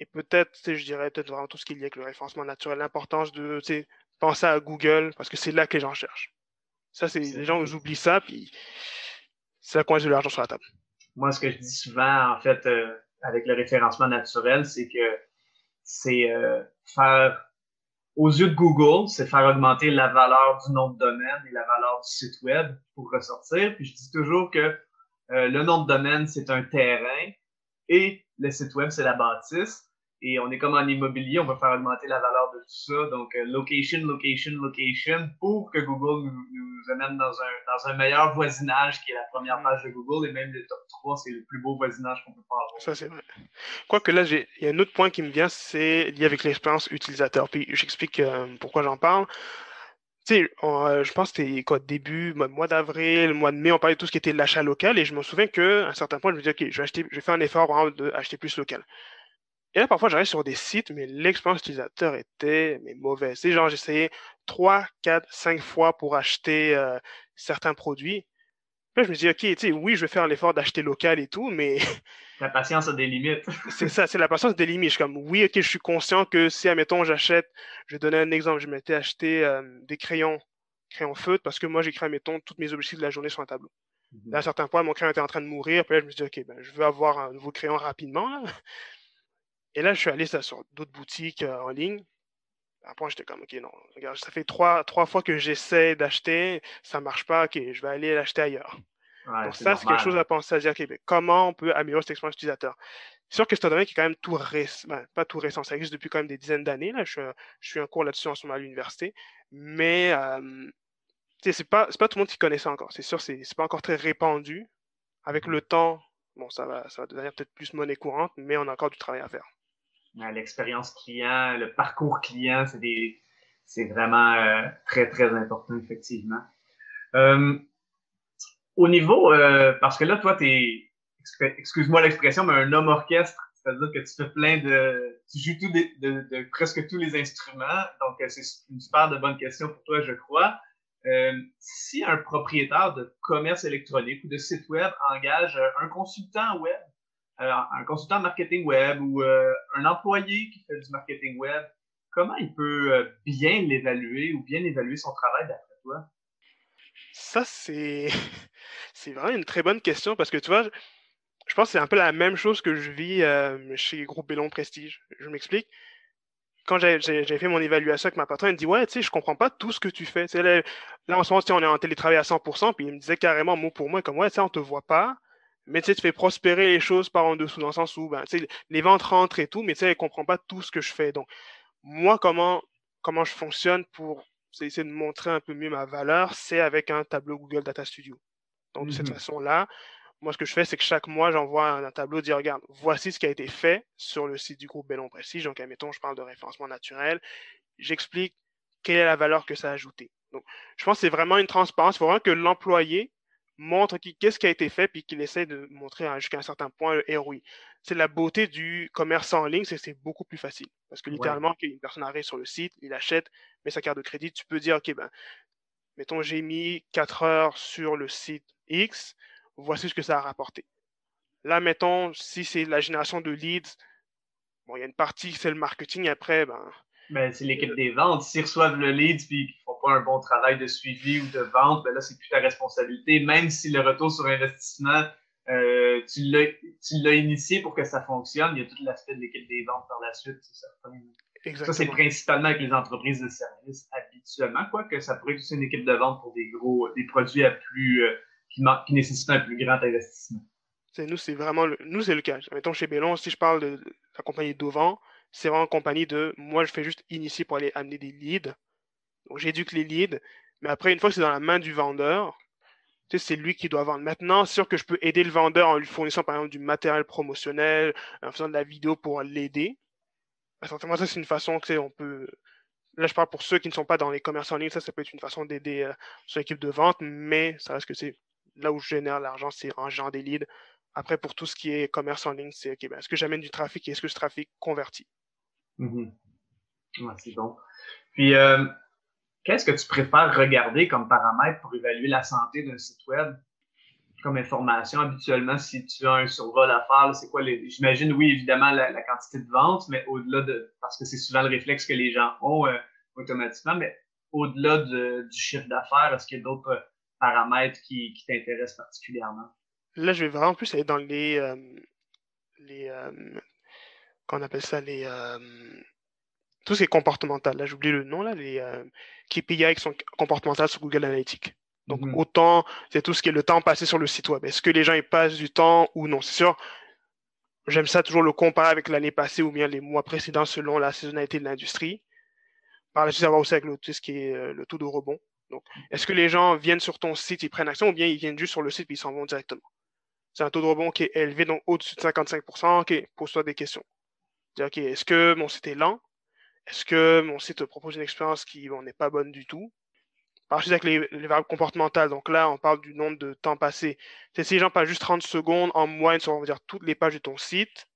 et peut-être, je dirais peut-être vraiment tout ce qui est lié avec le référencement naturel, l'importance de penser à Google, parce que c'est là que les gens cherchent. Ça, c'est les gens oublient ça, puis c'est là qu'on de l'argent sur la table. Moi, ce que je dis souvent, en fait, euh, avec le référencement naturel, c'est que c'est euh, faire, aux yeux de Google, c'est faire augmenter la valeur du nom de domaine et la valeur du site web pour ressortir. Puis je dis toujours que euh, le nom de domaine, c'est un terrain et le site web, c'est la bâtisse. Et on est comme en immobilier, on va faire augmenter la valeur de tout ça. Donc, euh, location, location, location, pour que Google nous, amène dans un, dans un meilleur voisinage qui est la première page de Google. Et même le top 3, c'est le plus beau voisinage qu'on peut pas avoir. Ça, c'est vrai. Quoique là, il y a un autre point qui me vient, c'est lié avec l'expérience utilisateur. Puis j'explique euh, pourquoi j'en parle. Tu sais, euh, je pense que c'était quoi, début, mois d'avril, mois de mai, on parlait de tout ce qui était l'achat local. Et je me souviens qu'à un certain point, je me disais, OK, je vais, acheter, je vais faire un effort vraiment d'acheter plus local. Et là, parfois, j'arrive sur des sites, mais l'expérience utilisateur était mais mauvaise. C'est genre, j'essayais 3, 4, 5 fois pour acheter euh, certains produits. Là, je me dis, OK, tu sais, oui, je vais faire l'effort d'acheter local et tout, mais. La patience a des limites. c'est ça, c'est la patience des limites. Je suis comme, oui, OK, je suis conscient que si, admettons, j'achète, je vais donner un exemple, je m'étais acheté euh, des crayons, crayons feutre, parce que moi, j'écris, admettons, toutes mes objectifs de la journée sur un tableau. Mm À un certain point, mon crayon était en train de mourir. Puis là, je me suis dit, OK, ben, je veux avoir un nouveau crayon rapidement. Là. Et là, je suis allé sur d'autres boutiques euh, en ligne. Après, j'étais comme, OK, non, regarde, ça fait trois, trois fois que j'essaie d'acheter, ça marche pas, OK, je vais aller l'acheter ailleurs. Donc ça, c'est quelque chose à penser à dire, OK, ben, comment on peut améliorer cette expérience utilisateur? C'est sûr que c'est un domaine qui est quand même tout récent, ben, pas tout récent, ça existe depuis quand même des dizaines d'années. Là. Je, suis un cours là-dessus en ce moment à l'université. Mais euh, c'est pas, pas tout le monde qui connaît ça encore. C'est sûr, c'est pas encore très répandu. Avec mmh le temps, bon, ça va, ça va devenir peut-être plus monnaie courante, mais on a encore du travail à faire l'expérience client, le parcours client, c'est des, c'est vraiment euh, très, très important, effectivement. Euh, au niveau, euh, parce que là, toi, t'es, excuse-moi l'expression, mais un homme orchestre, c'est-à-dire que tu fais plein de, tu joues de, presque tous les instruments, donc c'est une super de bonne question pour toi, je crois. si un propriétaire de commerce électronique ou de site web engage un consultant web un consultant marketing web ou euh, un employé qui fait du marketing web, comment il peut euh, bien l'évaluer ou bien évaluer son travail d'après toi? Ça, c'est c'est vraiment une très bonne question parce que tu vois, je pense que c'est un peu la même chose que je vis chez Groupe Bellon Prestige. Je m'explique. Quand j'ai fait mon évaluation avec ma patronne, elle me dit Ouais, tu sais, je comprends pas tout ce que tu fais. là, là, en ce moment, on est en télétravail à 100%, puis il me disait carrément mot pour mot, comme Ouais, tu sais, on te voit pas, mais tu sais, tu fais prospérer les choses par en dessous, dans le sens où ben, tu sais, les ventes rentrent et tout, mais tu sais, elle ne comprend pas tout ce que je fais. Donc, moi, comment, comment je fonctionne pour essayer de montrer un peu mieux ma valeur, c'est avec un tableau Google Data Studio. Donc, de cette mmh façon-là, moi, ce que je fais, c'est que chaque mois, j'envoie un, tableau, dire, regarde, voici ce qui a été fait sur le site du groupe Bellon Prestige. Donc, admettons, je parle de référencement naturel. J'explique quelle est la valeur que ça a ajouté. Donc, je pense que c'est vraiment une transparence. Il faut vraiment que l'employé montre qu'est-ce qui a été fait, puis qu'il essaie de montrer jusqu'à un certain point le ROI. C'est la beauté du commerce en ligne, c'est que c'est beaucoup plus facile. Parce que littéralement, une personne arrive sur le site, il achète, met sa carte de crédit, tu peux dire, OK, ben, mettons, j'ai mis 4 heures sur le site X, voici ce que ça a rapporté. Là, mettons, si c'est la génération de leads, bon, il y a une partie, c'est le marketing, après, ben, ben, c'est l'équipe des ventes. S'ils reçoivent le lead et qu'ils ne font pas un bon travail de suivi ou de vente, ben là, c'est plus ta responsabilité. Même si le retour sur investissement, euh, tu l'as initié pour que ça fonctionne, il y a tout l'aspect de l'équipe des ventes par la suite. Ça, c'est principalement avec les entreprises de services habituellement, quoique ça pourrait être aussi une équipe de vente pour des gros, des produits à plus, euh, qui, qui, nécessitent un plus grand investissement. nous, c'est vraiment le, nous, c'est le cas. Mettons chez Bellon, si je parle de la compagnie Dovan, c'est vraiment compagnie de moi, je fais juste initier pour aller amener des leads. Donc, j'éduque les leads. Mais après, une fois que c'est dans la main du vendeur, c'est lui qui doit vendre. Maintenant, c'est sûr que je peux aider le vendeur en lui fournissant, par exemple, du matériel promotionnel, en faisant de la vidéo pour l'aider. Certainement, ça, c'est une façon que on peut. Là, je parle pour ceux qui ne sont pas dans les commerces en ligne, ça, ça peut être une façon d'aider euh, son équipe de vente, mais ça reste que c'est là où je génère l'argent, c'est en générant des leads. Après, pour tout ce qui est commerce en ligne, c'est OK, ben, est-ce que j'amène du trafic et est-ce que ce trafic convertit? Mhm. c'est bon. Puis, euh, qu'est-ce que tu préfères regarder comme paramètre pour évaluer la santé d'un site web? Comme information, habituellement, si tu as un survol à faire, c'est quoi les. J'imagine, oui, évidemment, la, quantité de ventes, mais au-delà de. Parce que c'est souvent le réflexe que les gens ont euh, automatiquement, mais au-delà du chiffre d'affaires, est-ce qu'il y a d'autres paramètres qui, t'intéressent particulièrement? Là, je vais vraiment plus aller dans les. Euh, les qu'on appelle ça les euh, tout ce qui est comportemental. Là, j'oublie le nom là, les euh, KPI qui sont comportementales sur Google Analytics. Donc mhm. autant c'est tout ce qui est le temps passé sur le site web. Est-ce que les gens y passent du temps ou non? C'est sûr. J'aime ça toujours le comparer avec l'année passée ou bien les mois précédents selon la saisonnalité de l'industrie. Par la suite, savoir aussi avec le, tout ce qui est euh, le taux de rebond. Donc, est-ce que les gens viennent sur ton site, ils prennent action ou bien ils viennent juste sur le site et ils s'en vont directement? C'est un taux de rebond qui est élevé, donc au-dessus de 55%. OK, pose-toi des questions. OK, est-ce que mon site est lent? Est-ce que mon site propose une expérience qui n'est pas bonne du tout? Par suite, avec les, variables comportementales, donc là, on parle du nombre de temps passé. C'est si les gens passent juste 30 secondes en moyenne sur, on va dire, toutes les pages de ton site,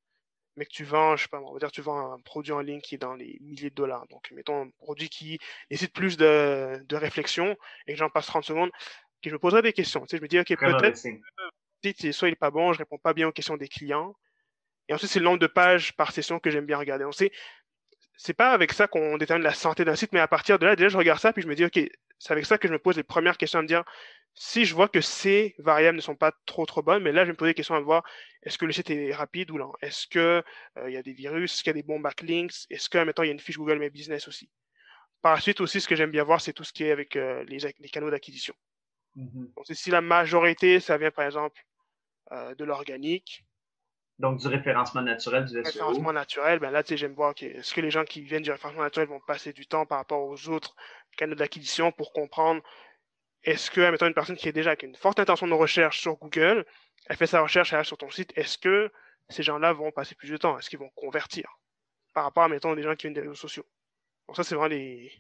mais que tu vends, je sais pas, on va dire, tu vends un produit en ligne qui est dans les milliers de dollars. Donc, mettons un produit qui nécessite plus de, réflexion et que j'en passe 30 secondes, je me poserai des questions. Tu sais, je me dis, OK, peut-être, soit il n'est pas bon, je réponds pas bien aux questions des clients, et ensuite, c'est le nombre de pages par session que j'aime bien regarder. On sait, c'est pas avec ça qu'on détermine la santé d'un site, mais à partir de là, déjà, je regarde ça, puis je me dis, OK, c'est avec ça que je me pose les premières questions à me dire, si je vois que ces variables ne sont pas trop trop bonnes, mais là, je vais me poser des questions à voir, est-ce que le site est rapide ou lent? Est-ce qu'il euh, il y a des virus? Est-ce qu'il y a des bons backlinks? Est-ce que, maintenant, il y a une fiche Google My Business aussi? Par la suite aussi, ce que j'aime bien voir, c'est tout ce qui est avec euh, les, les, canaux d'acquisition. Mm-hmm. Donc, si la majorité, ça vient par exemple euh, de l'organique, donc, du référencement naturel du SEO. Référencement naturel, ben là, tu sais, j'aime voir, est-ce que les gens qui viennent du référencement naturel vont passer du temps par rapport aux autres canaux d'acquisition pour comprendre est-ce que, mettons, une personne qui est déjà avec une forte intention de recherche sur Google, elle fait sa recherche, sur ton site, est-ce que ces gens-là vont passer plus de temps? Est-ce qu'ils vont convertir? Par rapport mettons, des gens qui viennent des réseaux sociaux. Donc, ça, c'est vraiment les,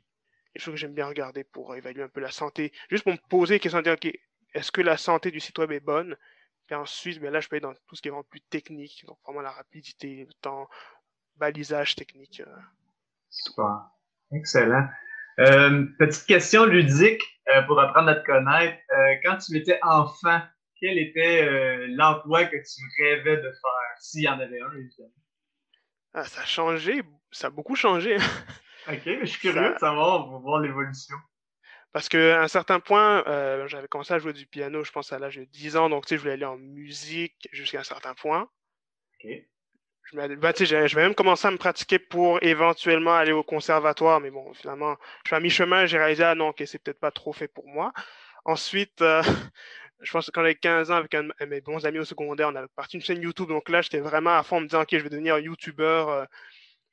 choses que j'aime bien regarder pour évaluer un peu la santé. Juste pour me poser la question de dire, OK, est-ce que la santé du site web est bonne? En Suisse, ben là, je peux être dans tout ce qui est vraiment plus technique, donc vraiment la rapidité, le temps, balisage technique. Euh, Super. Excellent. Euh, petite question ludique euh, pour apprendre à te connaître. quand tu étais enfant, quel était l'emploi que tu rêvais de faire, s'il y en avait un, évidemment? Ah, ça a changé, ça a beaucoup changé. ok, mais je suis curieux de savoir, va voir l'évolution. Parce qu'à un certain point, euh, j'avais commencé à jouer du piano, je pense, à l'âge de 10 ans, donc tu sais, je voulais aller en musique jusqu'à un certain point. Ok. Je, ben, je vais même commencer à me pratiquer pour éventuellement aller au conservatoire, mais bon, finalement, je suis à mi-chemin, j'ai réalisé, ah non, ok, c'est peut-être pas trop fait pour moi. Ensuite, euh, je pense que quand j'avais 15 ans, avec un, mes bons amis au secondaire, on avait parti une chaîne YouTube, donc là, j'étais vraiment à fond en me disant, ok, je vais devenir YouTuber euh,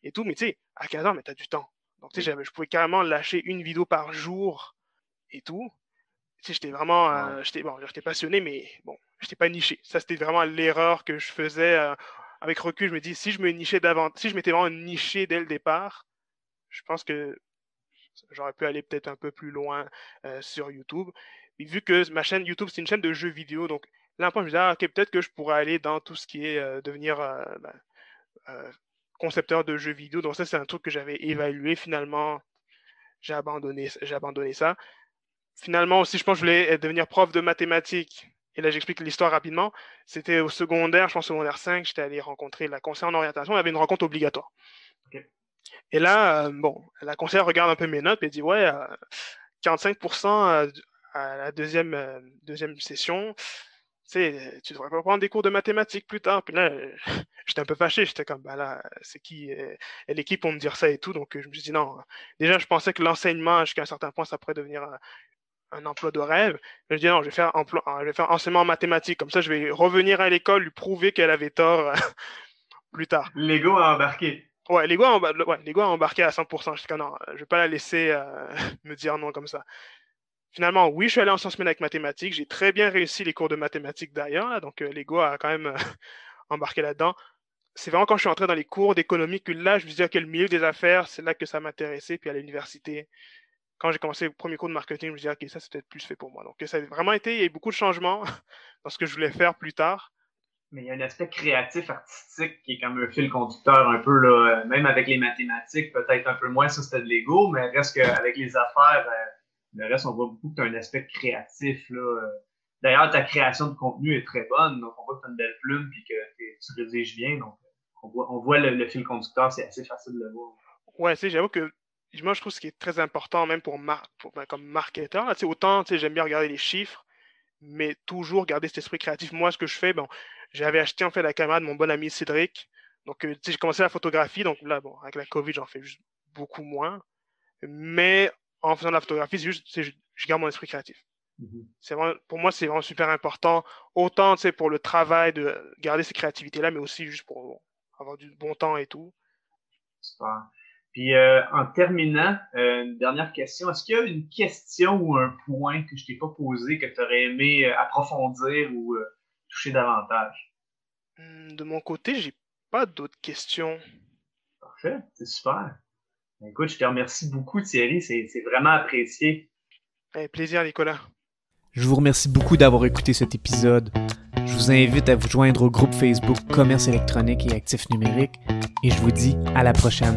et tout, mais tu sais, à 15 ans, mais t'as du temps. Donc, tu sais, je pouvais carrément lâcher une vidéo par jour et tout. j'étais vraiment, euh, j'étais bon, j'étais passionné, mais bon, j'étais pas niché. Ça, c'était vraiment l'erreur que je faisais. Euh, avec recul, je me dis, si je me nichais davantage, si je m'étais vraiment niché dès le départ, je pense que j'aurais pu aller peut-être un peu plus loin euh, sur YouTube. vu que ma chaîne YouTube, c'est une chaîne de jeux vidéo, donc là, je me disais, ah, ok, peut-être que je pourrais aller dans tout ce qui est euh, devenir ben, concepteur de jeux vidéo. Donc ça, c'est un truc que j'avais évalué. Finalement, j'ai abandonné, j'ai abandonné ça. Finalement aussi, je pense que je voulais devenir prof de mathématiques. Et là, j'explique l'histoire rapidement. C'était au secondaire, je pense secondaire 5, j'étais allé rencontrer la conseillère en orientation. Il y avait une rencontre obligatoire. Et là, bon, la conseillère regarde un peu mes notes et dit, ouais, 45% à la deuxième, deuxième session, tu devrais pas prendre des cours de mathématiques plus tard. Puis là, j'étais un peu fâché. J'étais comme, bah là, c'est qui euh, l'équipe pour me dire ça et tout. Donc, je me suis dit, non. Déjà, je pensais que l'enseignement, jusqu'à un certain point, ça pourrait devenir un, emploi de rêve. Je dit, non, je vais faire, emploi, je vais faire enseignement en mathématiques. Comme ça, je vais revenir à l'école, lui prouver qu'elle avait tort plus tard. L'ego a embarqué. Ouais, l'ego a, ouais, a embarqué à 100%. Je suis non, je vais pas la laisser euh, me dire non comme ça. Finalement, oui, je suis allé en sciences avec mathématiques. J'ai très bien réussi les cours de mathématiques d'ailleurs. Donc, euh, l'ego a quand même euh, embarqué là-dedans. C'est vraiment quand je suis entré dans les cours d'économie que là, je me disais que le milieu des affaires, c'est là que ça m'intéressait. Puis à l'université, quand j'ai commencé le premier cours de marketing, je me disais, OK, ça, c'est peut-être plus fait pour moi. Donc, ça a vraiment été, il y a eu beaucoup de changements dans ce que je voulais faire plus tard. Mais il y a un aspect créatif, artistique qui est comme un fil conducteur un peu, là, même avec les mathématiques, peut-être un peu moins, ça c'était de l'ego, mais reste qu'avec les affaires, euh, le reste, on voit beaucoup que tu as un aspect créatif. Là. D'ailleurs, ta création de contenu est très bonne. Donc, on voit que tu as une belle plume et que tu rédiges bien. Donc, on voit, on voit le, fil conducteur. C'est assez facile de le voir. Ouais, tu sais, j'avoue que moi, je trouve ce qui est très important, même pour, pour ben, comme marketeur, là, autant j'aime bien regarder les chiffres, mais toujours garder cet esprit créatif. Moi, ce que je fais, bon, j'avais acheté en fait la caméra de mon bon ami Cédric. Donc, euh, j'ai commencé la photographie. Donc là, bon, avec la COVID, j'en fais juste beaucoup moins. Mais en faisant de la photographie, c'est juste, je, je garde mon esprit créatif. Mhm. C'est pour moi, c'est vraiment super important. Autant, pour le travail de garder ces créativités-là, mais aussi juste pour avoir du bon temps et tout. Super. Puis, euh, en terminant, euh, une dernière question. Est-ce qu'il y a une question ou un point que je t'ai pas posé que tu aurais aimé euh, approfondir ou toucher davantage? Hmm, de mon côté, j'ai pas d'autres questions. Parfait, c'est super. Écoute, je te remercie beaucoup, Thierry. C'est vraiment apprécié. Avec plaisir, Nicolas. Je vous remercie beaucoup d'avoir écouté cet épisode. Je vous invite à vous joindre au groupe Facebook Commerce électronique et actifs numériques et je vous dis à la prochaine.